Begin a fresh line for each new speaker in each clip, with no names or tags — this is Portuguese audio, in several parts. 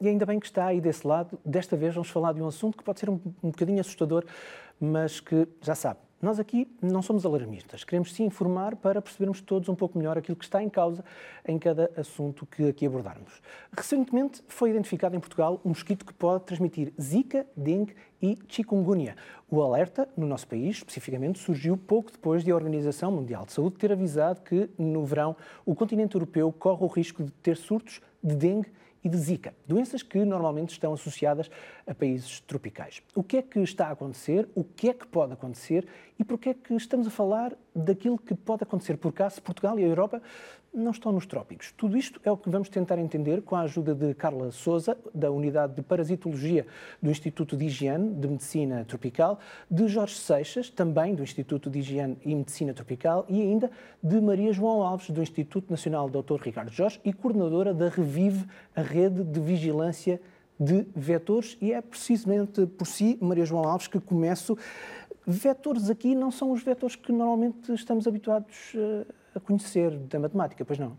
E ainda bem que está aí desse lado. Desta vez vamos falar de um assunto que pode ser um, um bocadinho assustador, mas que já sabe, nós aqui não somos alarmistas, queremos sim informar para percebermos todos um pouco melhor aquilo que está em causa em cada assunto que aqui abordarmos. Recentemente foi identificado em Portugal um mosquito que pode transmitir Zika, dengue e chikungunya. O alerta, no nosso país, especificamente, surgiu pouco depois de a Organização Mundial de Saúde ter avisado que, no verão, o continente europeu corre o risco de ter surtos de dengue e de Zika, doenças que normalmente estão associadas a países tropicais. O que é que está a acontecer? O que é que pode acontecer? E por que é que estamos a falar daquilo que pode acontecer por cá se Portugal e a Europa não estão nos trópicos? Tudo isto é o que vamos tentar entender com a ajuda de Carla Souza, da Unidade de Parasitologia do Instituto de Higiene de Medicina Tropical, de Jorge Seixas, também do Instituto de Higiene e Medicina Tropical, e ainda de Maria João Alves, do Instituto Nacional Dr. Ricardo Jorge e coordenadora da Revive, a rede de vigilância de vetores, e é precisamente por si, Maria João Alves, que começo. Vetores aqui não são os vetores que normalmente estamos habituados eh, a conhecer da matemática, pois não?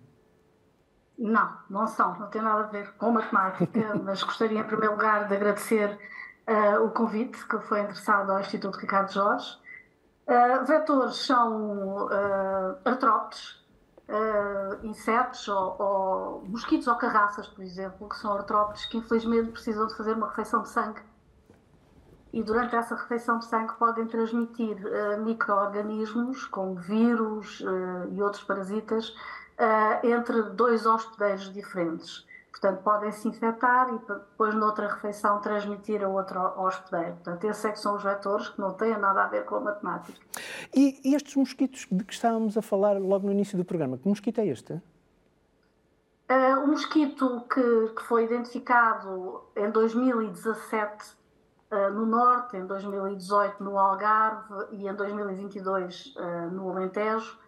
Não, não são, não tem nada a ver com matemática, mas gostaria em primeiro lugar de agradecer uh, o convite que foi endereçado ao Instituto Ricardo Jorge. Uh, vetores são uh, artrópodes, uh, insetos ou, ou, mosquitos ou carraças, por exemplo, que são artrópodes que infelizmente precisam de fazer uma refeição de sangue e durante essa refeição de sangue podem transmitir uh, micro-organismos como vírus uh, e outros parasitas entre dois hospedeiros diferentes. Portanto, podem se infectar e depois, noutra refeição, transmitir a outro hospedeiro. Portanto, esses é que são os vetores que não têm nada a ver com a matemática.
E, e estes mosquitos de que estávamos a falar logo no início do programa, que mosquito é este?
Uh, o mosquito que, que, foi identificado em 2017 uh, no Norte, em 2018 no Algarve e em 2022 uh, no Alentejo,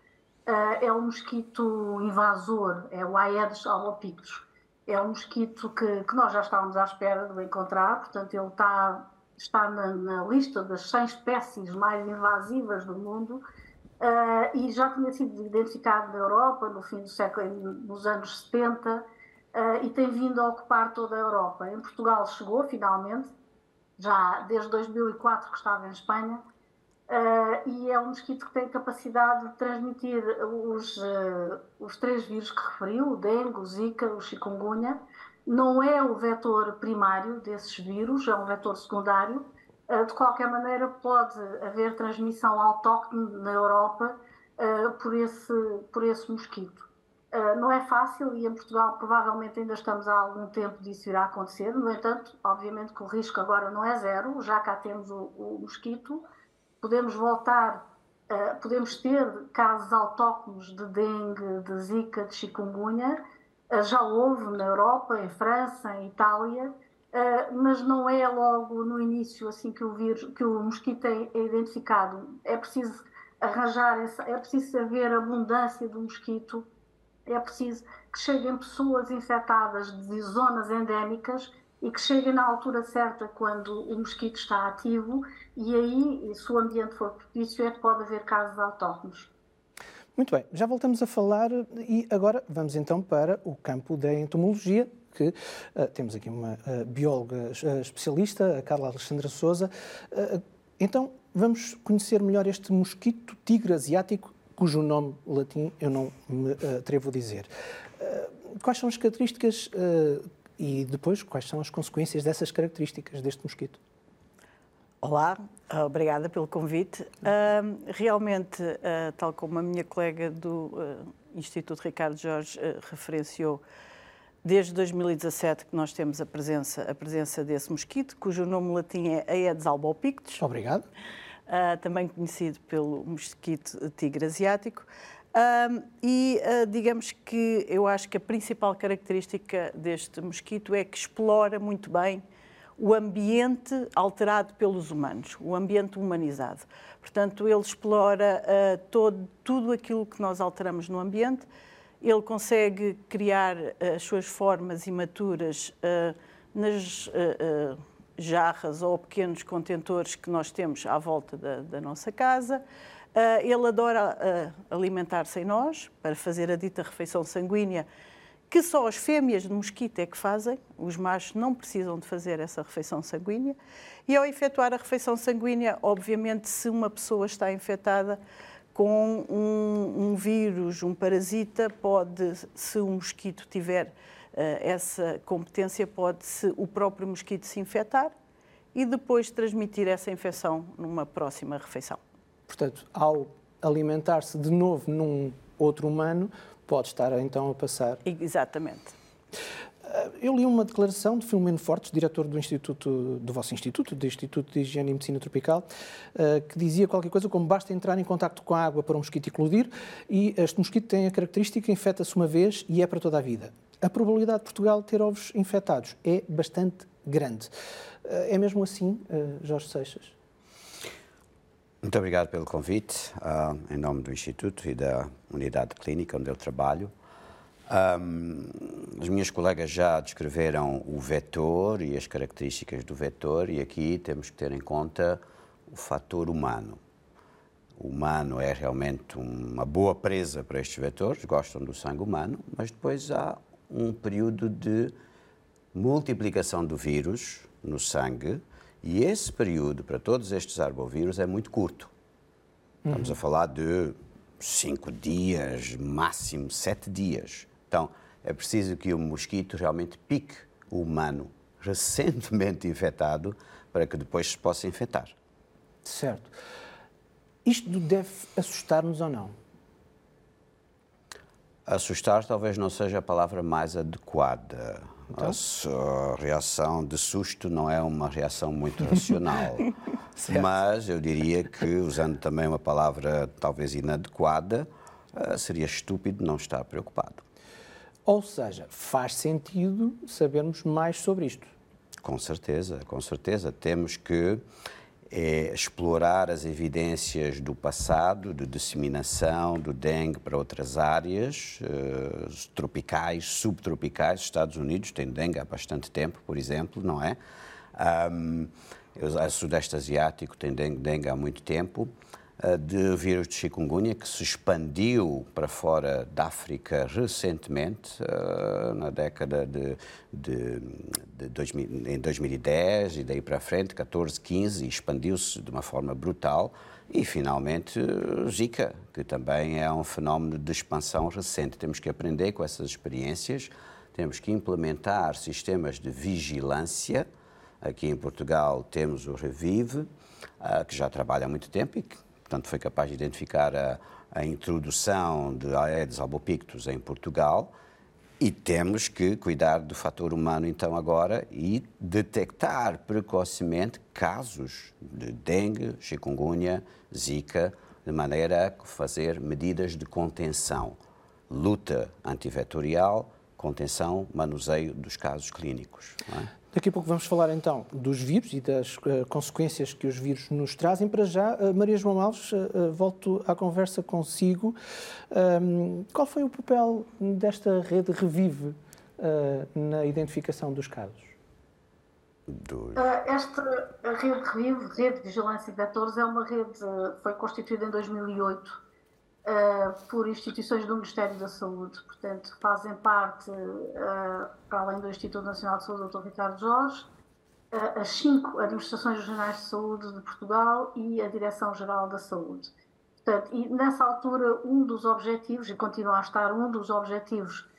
é o mosquito invasor, é o Aedes albopictus é um mosquito que, que, nós já estávamos à espera de encontrar, portanto, ele está, está na, na lista das 100 espécies mais invasivas do mundo uh, e já tinha sido identificado na Europa no fim do século, nos anos 70, uh, e tem vindo a ocupar toda a Europa. Em Portugal chegou, finalmente, já desde 2004 que estava em Espanha, Uh, e é um mosquito que tem capacidade de transmitir os, uh, os três vírus que referiu, o dengue, o zika, o chikungunya. Não é o vetor primário desses vírus, é um vetor secundário. Uh, de qualquer maneira, pode haver transmissão autóctone na Europa por, esse, por esse mosquito. Não é fácil e em Portugal provavelmente ainda estamos há algum tempo disso irá acontecer. No entanto, obviamente que o risco agora não é zero, já cá temos o, o mosquito podemos voltar, uh, podemos ter casos autóctonos de dengue, de zika, de chikungunya, uh, já houve na Europa, em França, em Itália, mas não é logo no início assim que o vírus, que o mosquito é, é identificado. É preciso arranjar, essa, é preciso haver abundância do mosquito, é preciso que cheguem pessoas infectadas de zonas endémicas e que chegue na altura certa quando o mosquito está ativo e aí, se o ambiente for propício, é que pode haver casos autóctonos.
Muito bem, já voltamos a falar e agora vamos então para o campo da entomologia, que uh, temos aqui uma uh, bióloga uh, especialista, a Carla Alexandra Souza. então, vamos conhecer melhor este mosquito tigre asiático, cujo nome latim eu não me atrevo a dizer. quais são as características e depois, quais são as consequências dessas características deste mosquito?
Olá, obrigada pelo convite. Uh, realmente, uh, tal como a minha colega do uh, Instituto Ricardo Jorge referenciou, desde 2017 que nós temos a presença, a presença desse mosquito, cujo nome latim é Aedes albopictus.
Obrigado.
Também conhecido pelo mosquito tigre asiático. Um, e uh, digamos que eu acho que a principal característica deste mosquito é que explora muito bem o ambiente alterado pelos humanos, o ambiente humanizado. Portanto, ele explora uh, todo, tudo aquilo que nós alteramos no ambiente, ele consegue criar uh, as suas formas imaturas nas jarras ou pequenos contentores que nós temos à volta da, da nossa casa. Uh, ele adora uh, alimentar-se em nós, para fazer a dita refeição sanguínea, que só as fêmeas de mosquito é que fazem, os machos não precisam de fazer essa refeição sanguínea. E ao efetuar a refeição sanguínea, obviamente, se uma pessoa está infectada com um, um vírus, um parasita, pode, se o mosquito tiver essa competência, pode-se o próprio mosquito se infectar e depois transmitir essa infecção numa próxima refeição.
Portanto, ao alimentar-se de novo num outro humano, pode estar então a passar.
Exatamente.
Ah, eu li uma declaração de Filomeno Fortes, diretor do Instituto, do vosso Instituto, do Instituto de Higiene e Medicina Tropical, ah, que dizia qualquer coisa como basta entrar em contato com a água para um mosquito eclodir e este mosquito tem a característica, infecta-se uma vez e é para toda a vida. A probabilidade de Portugal ter ovos infectados é bastante grande. Ah, é mesmo assim, Jorge Seixas?
Muito obrigado pelo convite, uh, em nome do Instituto e da unidade clínica onde eu trabalho. Um, as minhas colegas já descreveram o vetor e as características do vetor, e aqui temos que ter em conta o fator humano. O humano é realmente uma boa presa para estes vetores, gostam do sangue humano, mas depois há um período de multiplicação do vírus no sangue e esse período, para todos estes arbovírus, é muito curto. Estamos uhum. a falar de cinco dias, máximo sete dias. Então, é preciso que o mosquito realmente pique o humano recentemente infectado para que depois se possa infectar.
Certo. Isto deve assustar-nos ou não?
Assustar talvez não seja a palavra mais adequada. Então? A reação de susto não é uma reação muito racional. mas eu diria que, usando também uma palavra talvez inadequada, eh, seria estúpido não estar preocupado.
Ou seja, faz sentido sabermos mais sobre isto.
Com certeza, com certeza. Temos que é explorar as evidências do passado, de disseminação do dengue para outras áreas uh, tropicais, subtropicais. Os Estados Unidos têm dengue há bastante tempo, por exemplo, não é? Um, o Sudeste Asiático tem dengue, dengue há muito tempo de vírus de chikungunya que se expandiu para fora da África recentemente, uh, na década de, de, de 2000, em 2010 e daí para frente, 14, 15, e expandiu-se de uma forma brutal. E, finalmente, Zika, que também é um fenómeno de expansão recente. Temos que aprender com essas experiências, temos que implementar sistemas de vigilância. Aqui em Portugal temos o Revive, uh, que já trabalha há muito tempo e que portanto foi capaz de identificar a, a introdução de Aedes albopictus em Portugal e temos que cuidar do fator humano então agora e detectar precocemente casos de dengue, chikungunya, zika, de maneira a fazer medidas de contenção, luta antivetorial, contenção, manuseio dos casos clínicos. É?
Daqui a pouco vamos falar então dos vírus e das uh, consequências que os vírus nos trazem. Para já, uh, Maria João Alves, uh, volto à conversa consigo. Um, qual foi o papel desta rede Revive na identificação dos casos?
esta rede Revive, Rede de Vigilância de Vetores, é uma rede foi constituída em 2008 uh, por instituições do Ministério da Saúde. Portanto, fazem parte, uh, para além do Instituto Nacional de Saúde, Dr. Ricardo Jorge, uh, as cinco administrações regionais de saúde de Portugal e a Direção-Geral da Saúde. Portanto, e nessa altura, um dos objetivos, e continua a estar um dos objetivos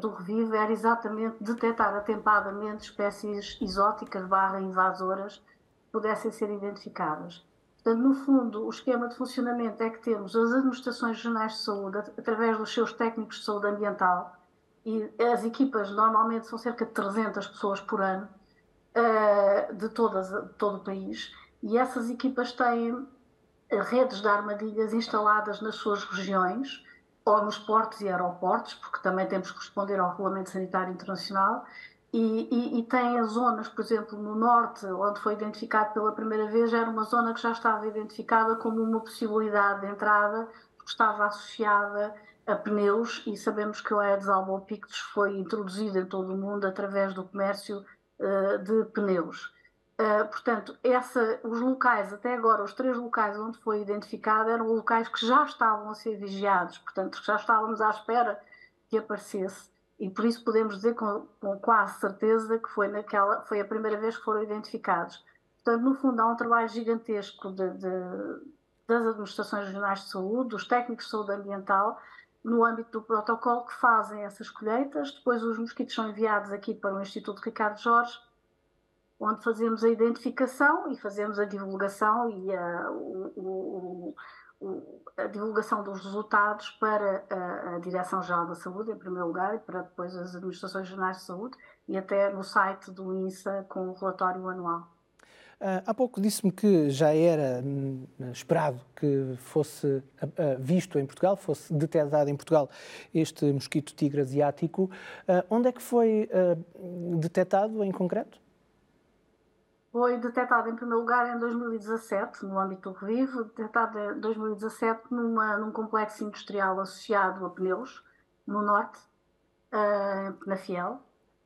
do Revive, era exatamente detectar atempadamente espécies exóticas barra invasoras que pudessem ser identificadas. Portanto, no fundo, o esquema de funcionamento é que temos as administrações regionais de saúde, através dos seus técnicos de saúde ambiental, e as equipas normalmente são cerca de 300 pessoas por ano, uh, de, todas, de todo o país, e essas equipas têm redes de armadilhas instaladas nas suas regiões, ou nos portos e aeroportos, porque também temos que responder ao Regulamento Sanitário Internacional, e, e, e, tem as zonas, por exemplo, no norte, onde foi identificado pela primeira vez, era uma zona que já estava identificada como uma possibilidade de entrada, porque estava associada a pneus e sabemos que o Aedes albopictus foi introduzido em todo o mundo através do comércio uh, de pneus. Uh, portanto, essa, os locais, até agora, os três locais onde foi identificado eram locais que já estavam a ser vigiados, portanto, já estávamos à espera que aparecesse e por isso podemos dizer com, com, quase certeza que foi, naquela, foi a primeira vez que foram identificados. Portanto, no fundo, há um trabalho gigantesco de, de, das administrações regionais de saúde, dos técnicos de saúde ambiental, no âmbito do protocolo, que fazem essas colheitas. Depois, os mosquitos são enviados aqui para o Instituto Ricardo Jorge, onde fazemos a identificação e fazemos a divulgação e a, o, o, a divulgação dos resultados para a, a Direção-Geral da Saúde, em primeiro lugar, e para depois as Administrações Regionais de Saúde, e até no site do INSA com o relatório anual.
Uh, há pouco disse-me que já era hum, esperado que fosse uh, visto em Portugal, fosse detectado em Portugal este mosquito tigre asiático. Onde é que foi detectado em concreto?
Foi detectado em primeiro lugar em 2017, no âmbito do Revive, detectado em 2017 numa, num complexo industrial associado a pneus, no norte, uh, na Fiel.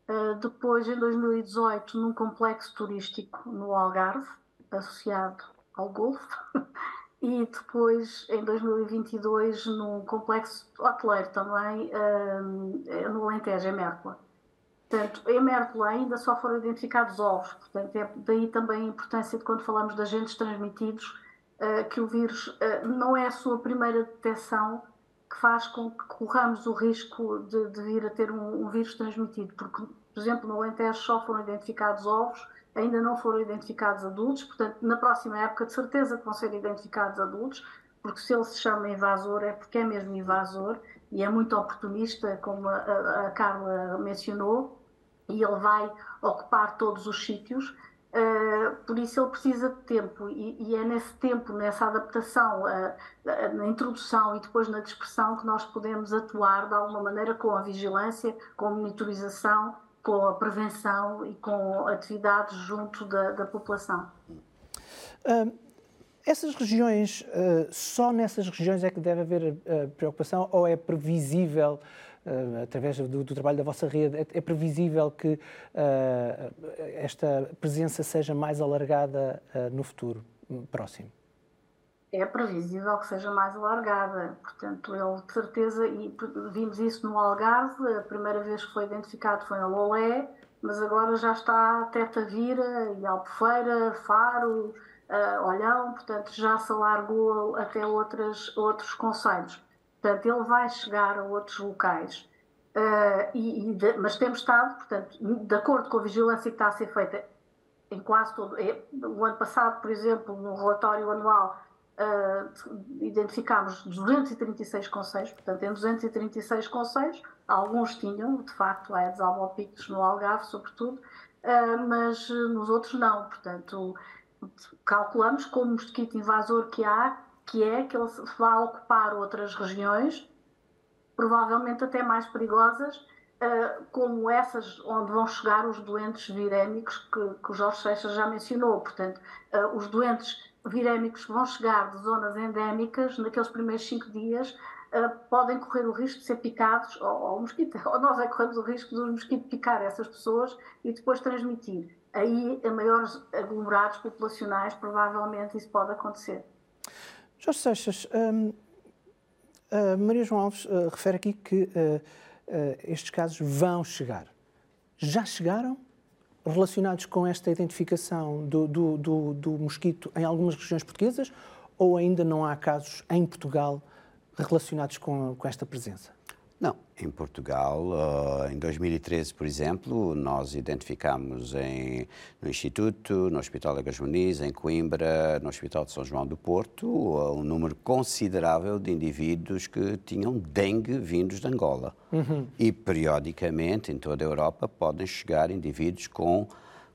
Uh, depois, em 2018, num complexo turístico no Algarve, associado ao Golfo. e depois, em 2022, num complexo hoteleiro também, uh, no Alentejo, em Mértola. Portanto, em Mértola ainda só foram identificados ovos, portanto, é daí também a importância de quando falamos de agentes transmitidos, uh, que o vírus uh, não é a sua primeira detecção que faz com que corramos o risco de, de vir a ter um, um, vírus transmitido, porque, por exemplo, no Alentejo só foram identificados ovos, ainda não foram identificados adultos, portanto, na próxima época, de certeza que vão ser identificados adultos, porque se ele se chama invasor é porque é mesmo invasor e é muito oportunista, como a, a, Carla mencionou, e ele vai ocupar todos os sítios. Uh, por isso ele precisa de tempo e, e é nesse tempo, nessa adaptação, uh, na introdução e depois na dispersão que nós podemos atuar de alguma maneira com a vigilância, com a monitorização, com a prevenção e com atividades junto da, da população.
Essas regiões, só nessas regiões é que deve haver preocupação ou é previsível uh, através do, do, trabalho da vossa rede, é, é previsível que esta presença seja mais alargada no futuro próximo?
É previsível que seja mais alargada. Portanto, ele de certeza, e vimos isso no Algarve, a primeira vez que foi identificado foi em Lolé, mas agora já está até Tavira e Albufeira, Faro, uh, Olhão, portanto já se alargou até outras, outros conselhos. Portanto, ele vai chegar a outros locais. Uh, e, e de, mas temos estado, portanto, de acordo com a vigilância que está a ser feita em quase todo. É, o ano passado, por exemplo, no relatório anual, uh, identificámos 236 conselhos, portanto, em 236 conselhos, alguns tinham, de facto, Aedes albopictus no Algarve, sobretudo, uh, mas nos outros não. Portanto, calculamos como mosquito invasor que há, que é que ele vai ocupar outras regiões, provavelmente até mais perigosas, eh, como essas onde vão chegar os doentes virémicos que, que o Jorge Seixas já mencionou. Portanto, eh, os doentes virémicos que vão chegar de zonas endémicas, naqueles primeiros cinco dias, eh, podem correr o risco de ser picados, ou, ou, mosquito, ou nós é que corremos o risco do mosquito picar essas pessoas e depois transmitir. Aí, em maiores aglomerados populacionais, provavelmente isso pode acontecer.
Jorge Seixas, hum, Maria João Alves uh, refere aqui que uh, estes casos vão chegar. Já chegaram? Relacionados com esta identificação do, do, do, do mosquito em algumas regiões portuguesas? Ou ainda não há casos em Portugal relacionados com, com esta presença?
Não, em Portugal, uh, em 2013, por exemplo, nós identificamos em, no Instituto, no Hospital Egas Muniz, em Coimbra, no Hospital de São João do Porto, uh, um número considerável de indivíduos que tinham dengue vindos de Angola. Uhum. E, periodicamente, em toda a Europa, podem chegar indivíduos com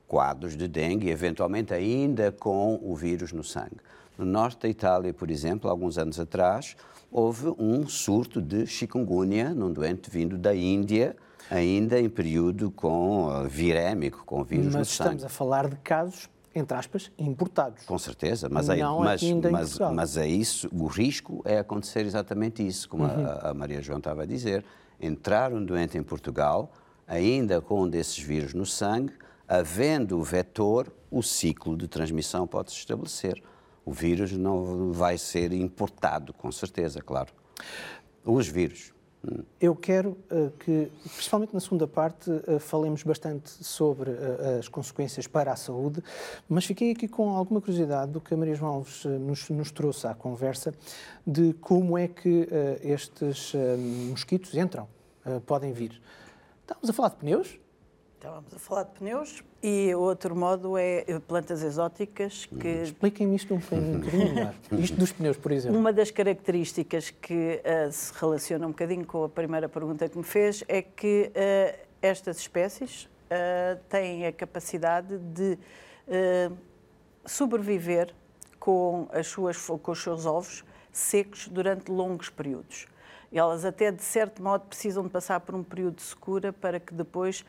quadros de dengue, eventualmente ainda com o vírus no sangue. No norte da Itália, por exemplo, alguns anos atrás, houve um surto de chikungunya num doente vindo da Índia, ainda em período com uh, virémico, com vírus no
sangue. Mas estamos a falar de casos entre aspas, importados.
Com certeza, mas, aí, mas, mas, mas é isso, o risco é acontecer exatamente isso, como uhum. a, a, Maria João estava a dizer, entrar um doente em Portugal, ainda com um desses vírus no sangue, havendo o vetor, o ciclo de transmissão pode se estabelecer. O vírus não vai ser importado, com certeza, claro. Os vírus.
Eu quero uh, que, principalmente na segunda parte, uh, falemos bastante sobre uh, as consequências para a saúde, mas fiquei aqui com alguma curiosidade do que a Maria João Alves nos, nos, trouxe à conversa de como é que estes mosquitos entram, podem vir. Estamos a falar de pneus?
Estávamos a falar de pneus e outro modo é plantas exóticas que...
Expliquem-me isto um bocadinho melhor. Isto dos pneus, por exemplo.
Uma das características que uh, se relaciona um bocadinho com a primeira pergunta que me fez é que uh, estas espécies uh, têm a capacidade de sobreviver com, as suas, com os seus ovos secos durante longos períodos. Elas até, de certo modo, precisam de passar por um período de secura para que depois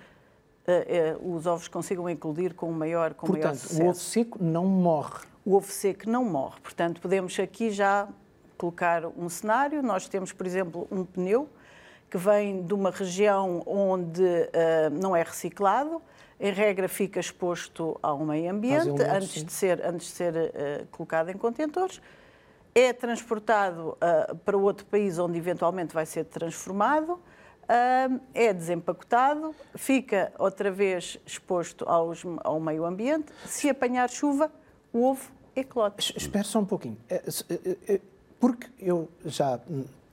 os ovos consigam eclodir com maior, com
Portanto,
maior sucesso.
o ovo seco não morre.
O ovo seco não morre. Portanto, podemos aqui já colocar um cenário. Nós temos, por exemplo, um pneu que vem de uma região onde uh, não é reciclado, em regra fica exposto ao meio ambiente antes de ser, antes de ser uh, colocado em contentores, é transportado uh, para outro país onde eventualmente vai ser transformado, é desempacotado, fica outra vez exposto aos, ao meio ambiente. Se apanhar chuva, o ovo eclode.
Espera só um pouquinho. É, é, é, porque eu já,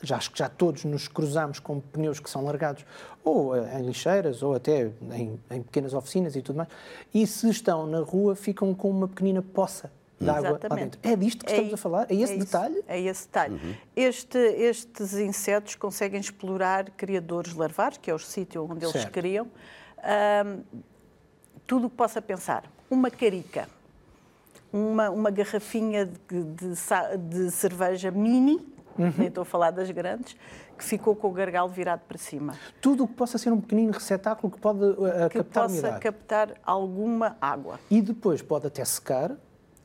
já acho que já todos nos cruzamos com pneus que são largados ou em lixeiras ou até em, em pequenas oficinas e tudo mais. E se estão na rua, ficam com uma pequenina poça de água. É disto que é estamos a falar? É esse é detalhe?
É esse detalhe. Uhum. Este, estes insetos conseguem explorar criadores larvares, que é o sítio onde eles certo. criam, tudo o que possa pensar. Uma carica, uma, uma garrafinha de, de, de cerveja mini, uhum. nem estou a falar das grandes, que ficou com o gargalo virado para cima.
Tudo o que possa ser um pequenino receptáculo que pode uh,
que
captar
possa
umidade.
captar alguma água.
E depois pode até secar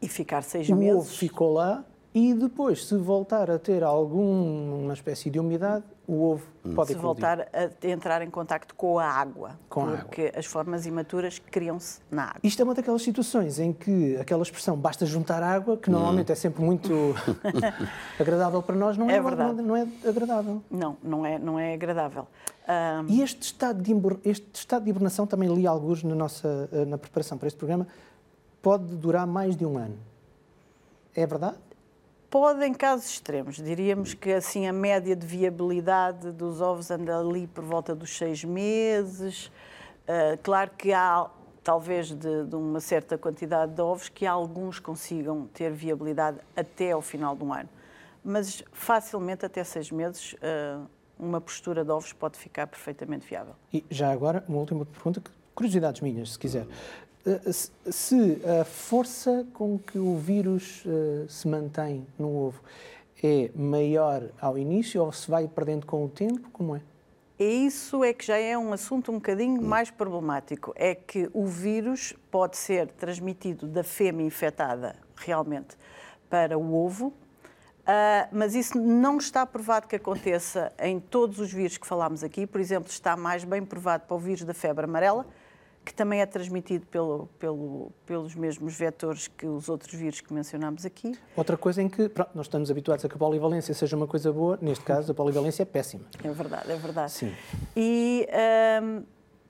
e ficar seis
o
meses.
O ovo ficou lá e depois, se voltar a ter alguma espécie de umidade, o ovo hum. pode
Se voltar a entrar em contacto com a água, com porque água. as formas imaturas criam-se na água.
Isto é uma daquelas situações em que aquela expressão basta juntar água, que normalmente hum. é sempre muito agradável para nós, não é, é verdade. Não, é agradável.
Não, não é, não é agradável.
Um... E este estado, de, este estado de hibernação, também li alguns na, nossa, eh, na preparação para este programa, pode durar mais de um ano. É verdade?
Pode em casos extremos. Diríamos que assim a média de viabilidade dos ovos anda ali por volta dos seis meses. Uh, claro que há, talvez, de, de, uma certa quantidade de ovos que alguns consigam ter viabilidade até ao final de um ano. Mas facilmente, até seis meses, uh, uma postura de ovos pode ficar perfeitamente viável.
E já agora, uma última pergunta, curiosidades minhas, se quiser. Eh, se a força com que o vírus uh, se mantém no ovo é maior ao início ou se vai perdendo com o tempo, como é?
Isso é que já é um assunto um bocadinho hum. mais problemático. É que o vírus pode ser transmitido da fêmea infectada realmente para o ovo, uh, mas isso não está provado que aconteça em todos os vírus que falámos aqui. Por exemplo, está mais bem provado para o vírus da febre amarela, que também é transmitido pelo, pelo, pelos mesmos vetores que os outros vírus que mencionámos aqui.
Outra coisa em que pronto, nós estamos habituados a que a polivalência seja uma coisa boa, neste caso a polivalência é péssima.
É verdade, é verdade.
Sim.
E, hum,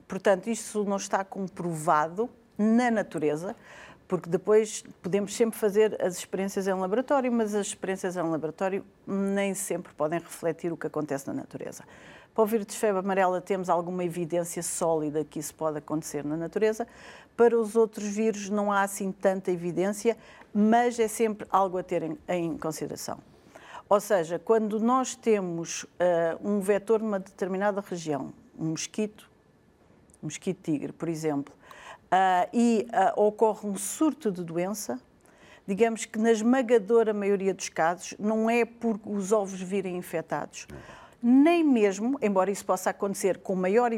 portanto, isso não está comprovado na natureza, porque depois podemos sempre fazer as experiências em laboratório, mas as experiências em laboratório nem sempre podem refletir o que acontece na natureza. Para o vírus de febre amarela temos alguma evidência sólida que isso pode acontecer na natureza. Para os outros vírus não há assim tanta evidência, mas é sempre algo a ter em, em consideração. Ou seja, quando nós temos uh, um vetor numa determinada região, um mosquito, um mosquito tigre, por exemplo, uh, e uh, ocorre um surto de doença, digamos que na esmagadora maioria dos casos não é por os ovos virem infectados nem mesmo, embora isso possa acontecer com maior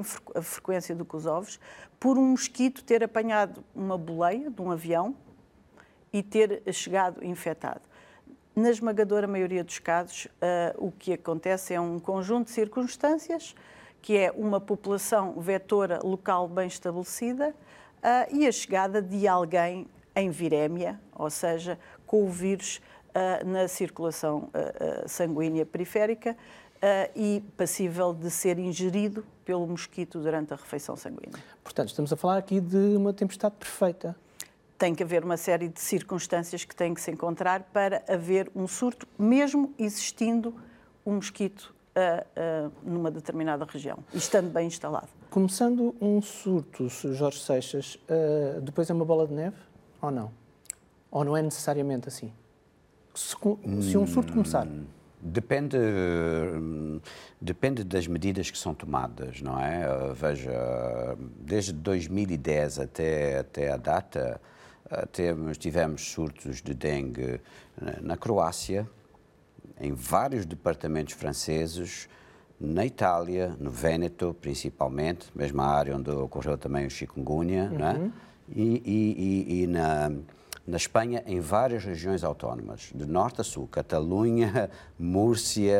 frequência do que os ovos, por um mosquito ter apanhado uma boleia de um avião e ter chegado infectado. Na esmagadora maioria dos casos, uh, o que acontece é um conjunto de circunstâncias, que é uma população vetora local bem estabelecida uh, e a chegada de alguém em virémia, ou seja, com o vírus uh, na circulação sanguínea periférica, e passível de ser ingerido pelo mosquito durante a refeição sanguínea.
Portanto, estamos a falar aqui de uma tempestade perfeita.
Tem que haver uma série de circunstâncias que têm que se encontrar para haver um surto, mesmo existindo um mosquito uh, uh, numa determinada região, estando bem instalado.
Começando um surto, Jorge Seixas, uh, depois é uma bola de neve ou não? Ou não é necessariamente assim? Se, se um surto começar. Hum,
depende, depende das medidas que são tomadas, não é? Veja, desde 2010 até, até a data, temos, tivemos surtos de dengue na Croácia, em vários departamentos franceses, na Itália, no Vêneto principalmente, mesma área onde ocorreu também o chikungunya, uhum. né? e, e, e na, na Espanha, em várias regiões autónomas, de norte a sul, Catalunha, Múrcia,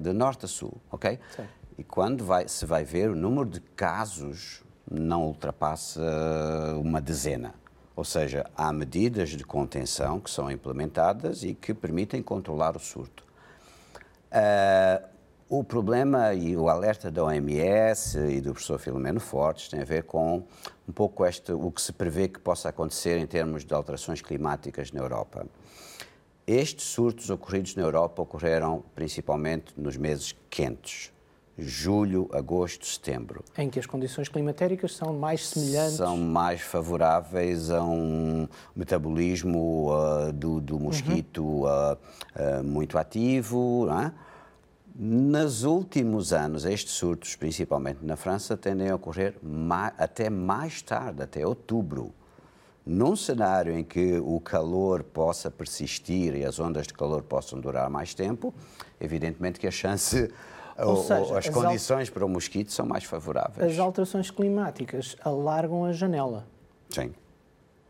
de norte a sul, ok? Sim. E quando vai, se vai ver, o número de casos não ultrapassa uma dezena. Ou seja, há medidas de contenção que são implementadas e que permitem controlar o surto. Uh, o problema e o alerta da OMS e do professor Filomeno Fortes tem a ver com um pouco este, o que se prevê que possa acontecer em termos de alterações climáticas na Europa. Estes surtos ocorridos na Europa ocorreram principalmente nos meses quentes, julho, agosto, setembro.
Em que as condições climatéricas são mais semelhantes?
São mais favoráveis a um metabolismo uh, do, do, mosquito uhum. uh, uh, muito ativo. Não é? Nos últimos anos, estes surtos, principalmente na França, tendem a ocorrer mais, até mais tarde, até outubro. Num cenário em que o calor possa persistir e as ondas de calor possam durar mais tempo, evidentemente que a chance ou, seja, as, as condições para o mosquito são mais favoráveis.
As alterações climáticas alargam a janela.
Sim.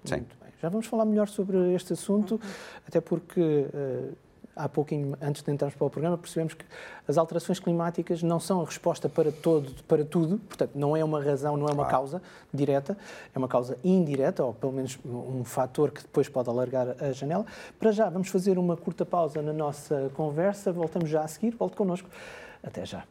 Sim.
Já vamos falar melhor sobre este assunto, até porque uh, há pouquinho, antes de entrarmos para o programa, percebemos que as alterações climáticas não são a resposta para, todo, para tudo, portanto, não é uma razão, não é uma causa direta, é uma causa indireta, ou pelo menos um fator que depois pode alargar a janela. Para já, vamos fazer uma curta pausa na nossa conversa, voltamos já a seguir, volte connosco. Até já.